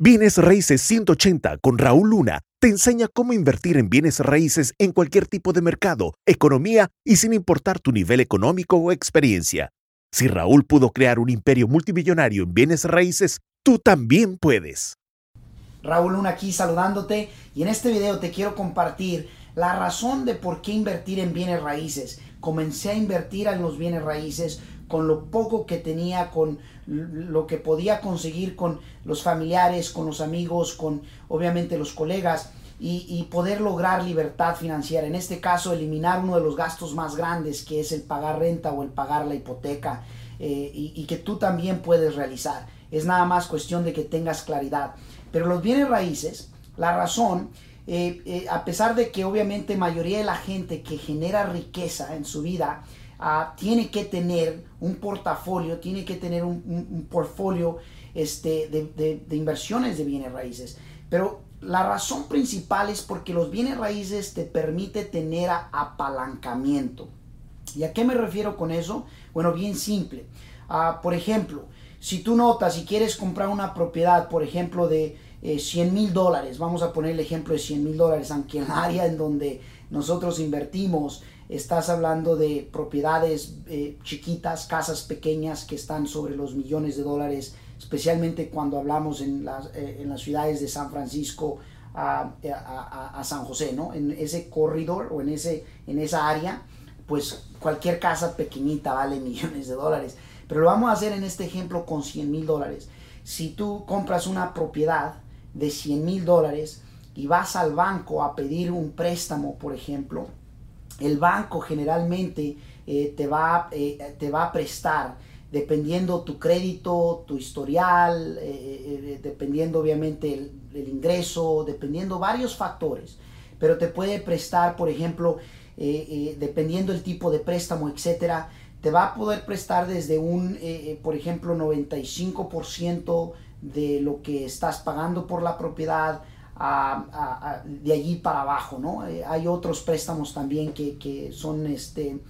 Bienes Raíces 180 con Raúl Luna te enseña cómo invertir en bienes raíces en cualquier tipo de mercado, economía y sin importar tu nivel económico o experiencia. Si Raúl pudo crear un imperio multimillonario en bienes raíces, tú también puedes. Raúl Luna aquí saludándote y en este video te quiero compartir la razón de por qué invertir en bienes raíces. Comencé a invertir en los bienes raíces con lo poco que tenía, con lo que podía conseguir con los familiares, con los amigos, con obviamente los colegas y, poder lograr libertad financiera. En este caso, eliminar uno de los gastos más grandes que es el pagar renta o el pagar la hipoteca eh, y, que tú también puedes realizar. Es nada más cuestión de que tengas claridad. Pero los bienes raíces, la razón eh, eh, a pesar de que obviamente mayoría de la gente que genera riqueza en su vida Ah, tiene que tener un portafolio, tiene que tener un, portfolio este, de, inversiones de bienes raíces. Pero la razón principal es porque los bienes raíces te permite tener apalancamiento. ¿Y a qué me refiero con eso? Bueno, bien simple. Ah, por ejemplo, si tú notas, si quieres comprar una propiedad, por ejemplo, de 100 eh, mil dólares, vamos a poner el ejemplo de 100 mil dólares, aunque en el área en donde nosotros invertimos estás hablando de propiedades eh, chiquitas, casas pequeñas que están sobre los millones de dólares, especialmente cuando hablamos en las, eh, en las ciudades de San Francisco a, a, San José, ¿no? En ese corredor o en, ese, en esa área, pues cualquier casa pequeñita vale millones de dólares. Pero lo vamos a hacer en este ejemplo con 100 mil dólares. Si tú compras una propiedad de 100 mil dólares y vas al banco a pedir un préstamo, por ejemplo, el banco generalmente eh, te, va, eh, te va a prestar dependiendo tu crédito, tu historial, eh, dependiendo obviamente el, ingreso, dependiendo varios factores. Pero te puede prestar, por ejemplo, dependiendo el tipo de préstamo, etcétera, te va a poder prestar desde un, por ejemplo, 95% de lo que estás pagando por la propiedad de allí para abajo, ¿no? Eh, hay otros préstamos también que, son este,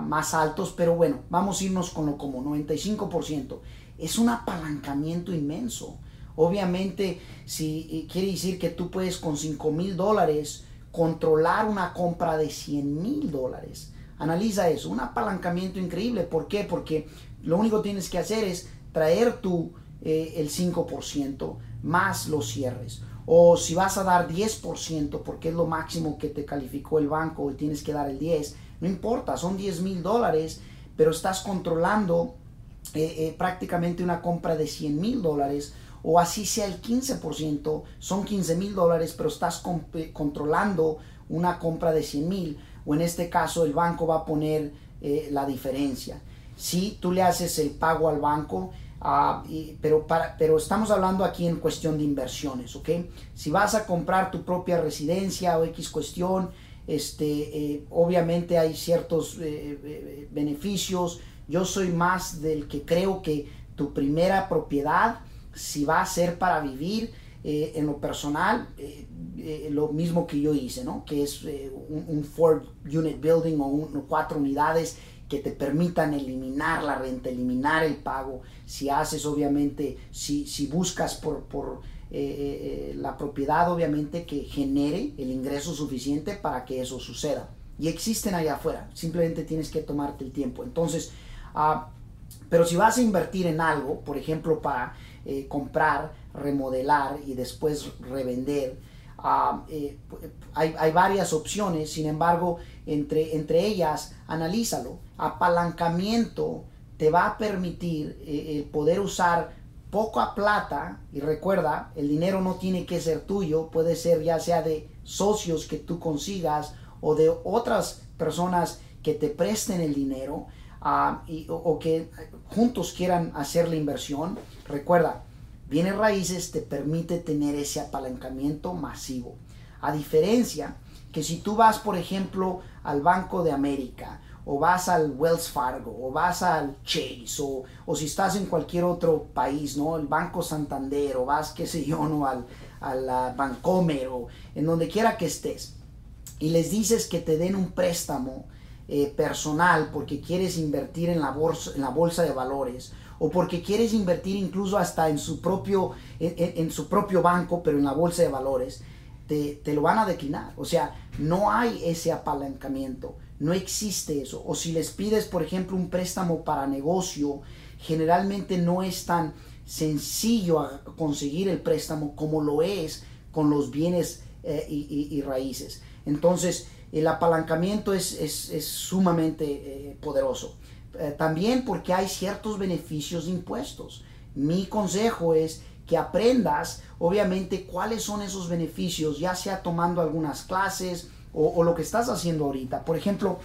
más altos, pero bueno, vamos a irnos con lo como 95%. Es un apalancamiento inmenso. Obviamente, si eh, quiere decir que tú puedes con 5 mil dólares controlar una compra de 100 mil dólares. Analiza eso, un apalancamiento increíble. ¿Por qué? Porque lo único que tienes que hacer es traer tú eh, el 5% más los cierres. O si vas a dar 10%, porque es lo máximo que te calificó el banco y tienes que dar el 10%, no importa, son 10 mil dólares, pero estás controlando eh, eh, prácticamente una compra de 100 mil dólares o así sea el 15%, son 15 mil dólares, pero estás controlando una compra de 100 mil, o en este caso el banco va a poner la diferencia. Si tú le haces el pago al banco, Ah, pero, estamos hablando aquí en cuestión de inversiones, ¿ok? Si vas a comprar tu propia residencia o X cuestión, este, eh, obviamente hay ciertos eh, eh, beneficios. Yo soy más del que creo que tu primera propiedad, si va a ser para vivir, en lo personal, lo mismo que yo hice, ¿no? Que es un, un four unit building o un, cuatro unidades que te permitan eliminar la renta, eliminar el pago, si haces obviamente, si, si buscas por, por eh, eh, eh, la propiedad obviamente que genere el ingreso suficiente para que eso suceda. Y existen allá afuera, simplemente tienes que tomarte el tiempo. Entonces, ah, pero si vas a invertir en algo, por ejemplo, para comprar, remodelar y después revender, Eh, hay, hay, varias opciones, sin embargo, entre, entre ellas, analízalo. Apalancamiento te va a permitir eh, el poder usar poca plata y recuerda, el dinero no tiene que ser tuyo, puede ser ya sea de socios que tú consigas o de otras personas que te presten el dinero ah, o que juntos quieran hacer la inversión. Recuerda, Bienes raíces te permite tener ese apalancamiento masivo. A diferencia que si tú vas, por ejemplo, al Banco de América, o vas al Wells Fargo, o vas al Chase, o, si estás en cualquier otro país, ¿no? El Banco Santander, o vas, qué sé yo, ¿no? Al, al Bancomer, o en donde quiera que estés, y les dices que te den un préstamo eh, personal porque quieres invertir en la bolsa de valores, o porque quieres invertir incluso hasta en su propio, en, su propio banco, pero en la bolsa de valores, te, te, lo van a declinar. O sea, no hay ese apalancamiento, no existe eso. O si les pides, por ejemplo, un préstamo para negocio, generalmente no es tan sencillo conseguir el préstamo como lo es con los bienes eh, y, raíces. Entonces, el apalancamiento es, es, sumamente eh, poderoso. Eh, también porque hay ciertos beneficios impuestos. Mi consejo es que aprendas, obviamente, cuáles son esos beneficios, ya sea tomando algunas clases o, lo que estás haciendo ahorita. Por ejemplo,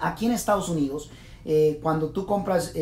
aquí en Estados Unidos, eh, cuando tú compras,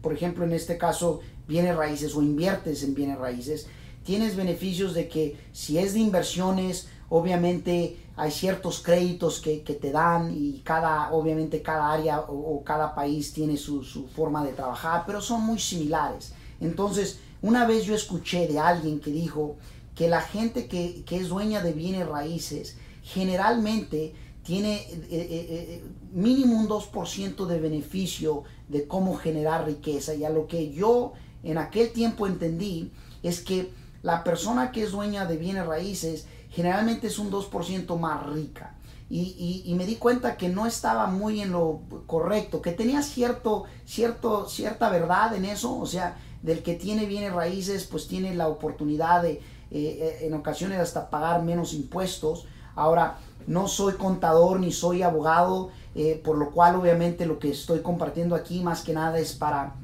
por ejemplo, en este caso, bienes raíces o inviertes en bienes raíces, tienes beneficios de que si es de inversiones, obviamente hay ciertos créditos que, te dan y cada, obviamente cada área o, cada país tiene su, forma de trabajar, pero son muy similares. Entonces, una vez yo escuché de alguien que dijo que la gente que, es dueña de bienes raíces generalmente tiene eh, eh, eh, mínimo un 2% de beneficio de cómo generar riqueza. Y a lo que yo en aquel tiempo entendí es que la persona que es dueña de bienes raíces generalmente es un 2% más rica. Y, y, me di cuenta que no estaba muy en lo correcto, que tenía cierto, cierto, cierta verdad en eso, o sea, del que tiene bienes raíces, pues tiene la oportunidad de eh, eh, en ocasiones hasta pagar menos impuestos. Ahora, no soy contador ni soy abogado, eh, por lo cual obviamente lo que estoy compartiendo aquí más que nada es para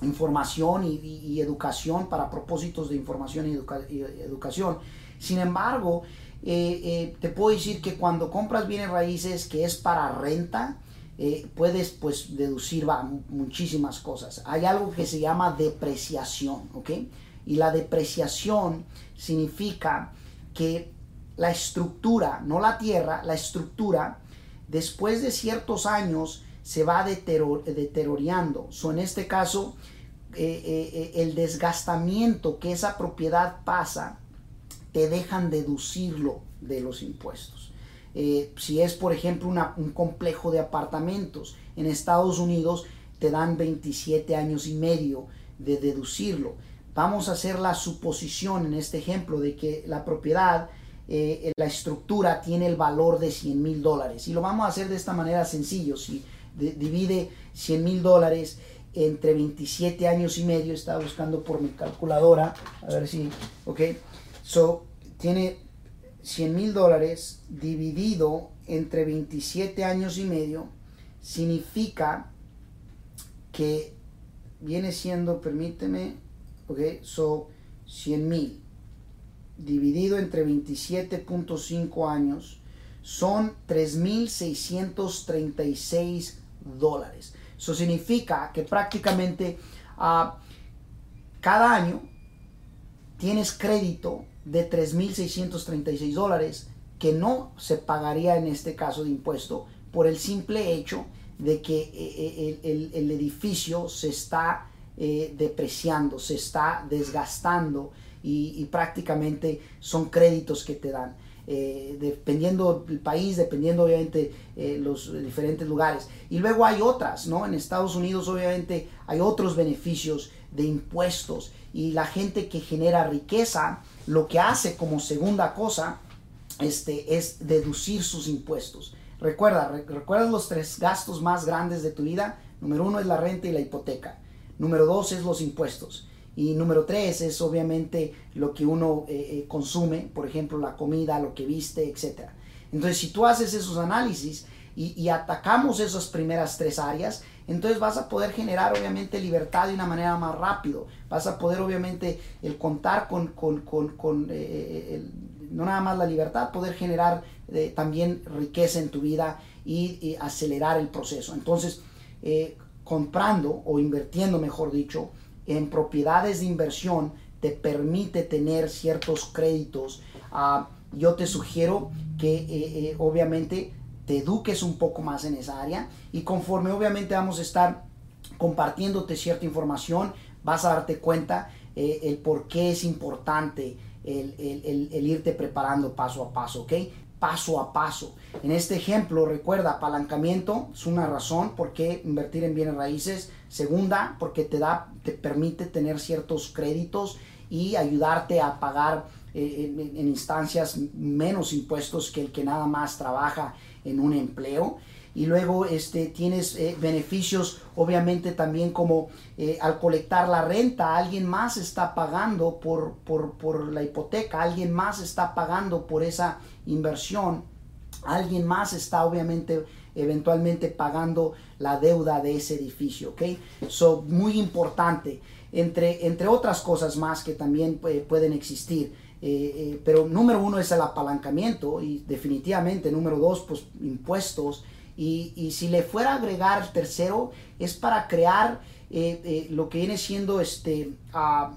información y, educación, para propósitos de información y educación. Sin embargo, eh, eh, te puedo decir que cuando compras bienes raíces que es para renta, eh, puedes pues deducir muchísimas cosas. Hay algo que se llama depreciación, ¿ok? Y la depreciación significa que la estructura, no la tierra, la estructura, después de ciertos años se va deteriorando. So, en este caso, el desgastamiento que esa propiedad pasa te dejan deducirlo de los impuestos. Eh, si es, por ejemplo, un complejo de apartamentos en Estados Unidos, te dan 27 años y medio de deducirlo. Vamos a hacer la suposición en este ejemplo de que la propiedad, eh, la estructura tiene el valor de 100 mil dólares. Y lo vamos a hacer de esta manera sencillo. Si divide 100 mil dólares entre 27 años y medio, estaba buscando por mi calculadora, a ver si, ok, So, tiene 100 mil dólares dividido entre 27 años y medio, significa que viene siendo, permíteme, ok, so 100 mil dividido entre 27.5 años son 3.636 dólares. Eso significa que prácticamente a cada año tienes crédito de 3.636 dólares que no se pagaría en este caso de impuesto por el simple hecho de que eh, eh, el, edificio se está eh, depreciando, se está desgastando y, prácticamente son créditos que te dan. dependiendo del país, dependiendo obviamente los diferentes lugares. Y luego hay otras, ¿no? En Estados Unidos obviamente hay otros beneficios de impuestos y la gente que genera riqueza lo que hace como segunda cosa este, es deducir sus impuestos. Recuerda, recuerda los tres gastos más grandes de tu vida. Número uno es la renta y la hipoteca. Número dos es los impuestos. Y número tres es obviamente lo que uno eh, eh, consume, por ejemplo, la comida, lo que viste, etc. Entonces, si tú haces esos análisis y, y atacamos esas primeras tres áreas, entonces vas a poder generar obviamente libertad de una manera más rápido. Vas a poder obviamente el contar con, con, con, eh, no nada más la libertad, poder generar eh, también riqueza en tu vida y, acelerar el proceso. Entonces, eh, comprando o invirtiendo, mejor dicho, en propiedades de inversión te permite tener ciertos créditos. Ah, yo te sugiero que obviamente te eduques un poco más en esa área y conforme obviamente vamos a estar compartiéndote cierta información, vas a darte cuenta eh, el por qué es importante el, irte preparando paso a paso, ¿ok? paso a paso. En este ejemplo, recuerda, apalancamiento es una razón por qué invertir en bienes raíces. Segunda, porque te da, te permite tener ciertos créditos y ayudarte a pagar eh, en, instancias menos impuestos que el que nada más trabaja en un empleo y luego este, tienes eh, beneficios obviamente también como eh, al colectar la renta, alguien más está pagando por, por, la hipoteca, alguien más está pagando por esa inversión, alguien más está obviamente eventualmente pagando la deuda de ese edificio, ¿ok? So, muy importante, entre, entre otras cosas más que también eh, pueden existir. Pero número uno es el apalancamiento y definitivamente número dos, pues impuestos y, si le fuera a agregar tercero, es para crear eh, eh, lo que viene siendo este uh,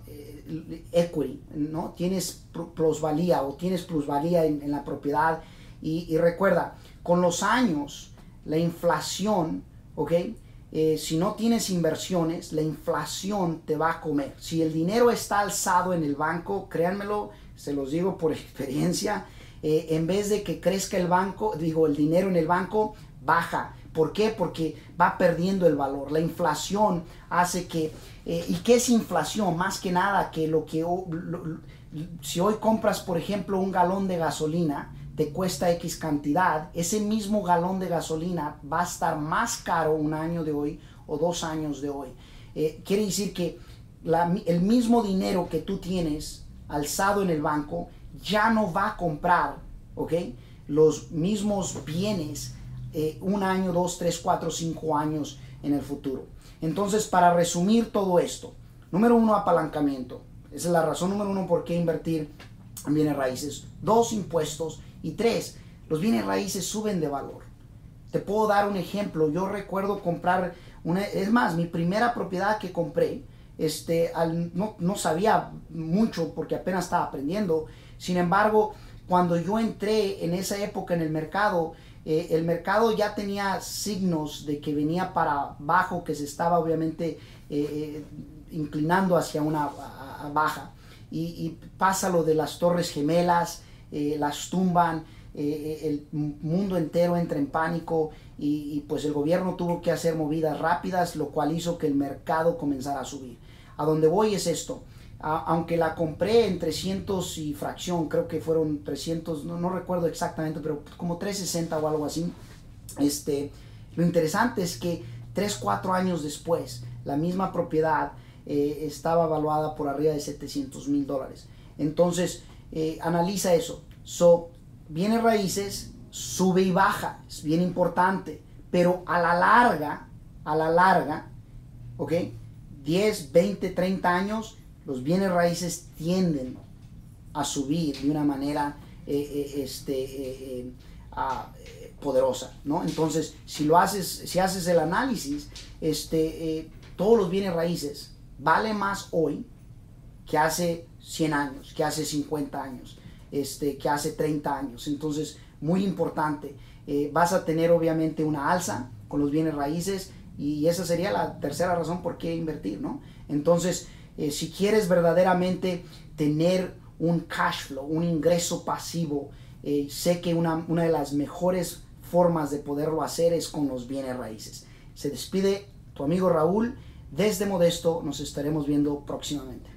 equity, ¿no? Tienes plusvalía o tienes plusvalía en, la propiedad. Y, recuerda, con los años, la inflación, ¿ok? si no tienes inversiones, la inflación te va a comer. Si el dinero está alzado en el banco, créanmelo, se los digo por experiencia, en vez de que crezca el banco, digo, el dinero en el banco, baja. ¿Por qué? Porque va perdiendo el valor. La inflación hace que... Eh, ¿Y qué es inflación? Más que nada que lo que... si hoy compras, por ejemplo, un galón de gasolina, te cuesta X cantidad, ese mismo galón de gasolina va a estar más caro un año de hoy o dos años de hoy. Eh, quiere decir que el mismo dinero que tú tienes alzado en el banco ya no va a comprar, ¿ok? Los mismos bienes eh, un año, dos, tres, cuatro, cinco años en el futuro. Entonces, para resumir todo esto, número uno, apalancamiento. Esa es la razón número uno por qué invertir en bienes raíces. Dos, impuestos. Y tres, los bienes raíces suben de valor. Te puedo dar un ejemplo. Yo recuerdo comprar una, es más, mi primera propiedad que compré, este, no, sabía mucho porque apenas estaba aprendiendo. Sin embargo, cuando yo entré en esa época en el mercado, eh, el mercado ya tenía signos de que venía para abajo, que se estaba obviamente eh, eh, inclinando hacia una baja. Y, pasa lo de las torres gemelas, las tumban, el mundo entero entra en pánico y, pues el gobierno tuvo que hacer movidas rápidas, lo cual hizo que el mercado comenzara a subir. A donde voy es esto aunque la compré en 300 y fracción, creo que fueron 300, no, recuerdo exactamente, pero como 360 o algo así. Este, lo interesante es que 3, 4 años después, la misma propiedad eh, estaba evaluada por arriba de 700 mil dólares. Entonces, eh, analiza eso. So, viene raíces, sube y baja, es bien importante, pero a la larga, a la larga, ¿ok? 10, 20, 30 años, los bienes raíces tienden a subir de una manera eh, eh, este, eh, poderosa, ¿no? Entonces, si lo haces, si haces el análisis, este, todos los bienes raíces vale más hoy que hace 100 años, que hace 50 años, este, que hace 30 años. Entonces, muy importante. vas a tener obviamente una alza con los bienes raíces y esa sería la tercera razón por qué invertir, ¿no? Entonces, eh, si quieres verdaderamente tener un cash flow, un ingreso pasivo, eh, sé que una, una de las mejores formas de poderlo hacer es con los bienes raíces. Se despide tu amigo Raúl. Desde Modesto nos estaremos viendo próximamente.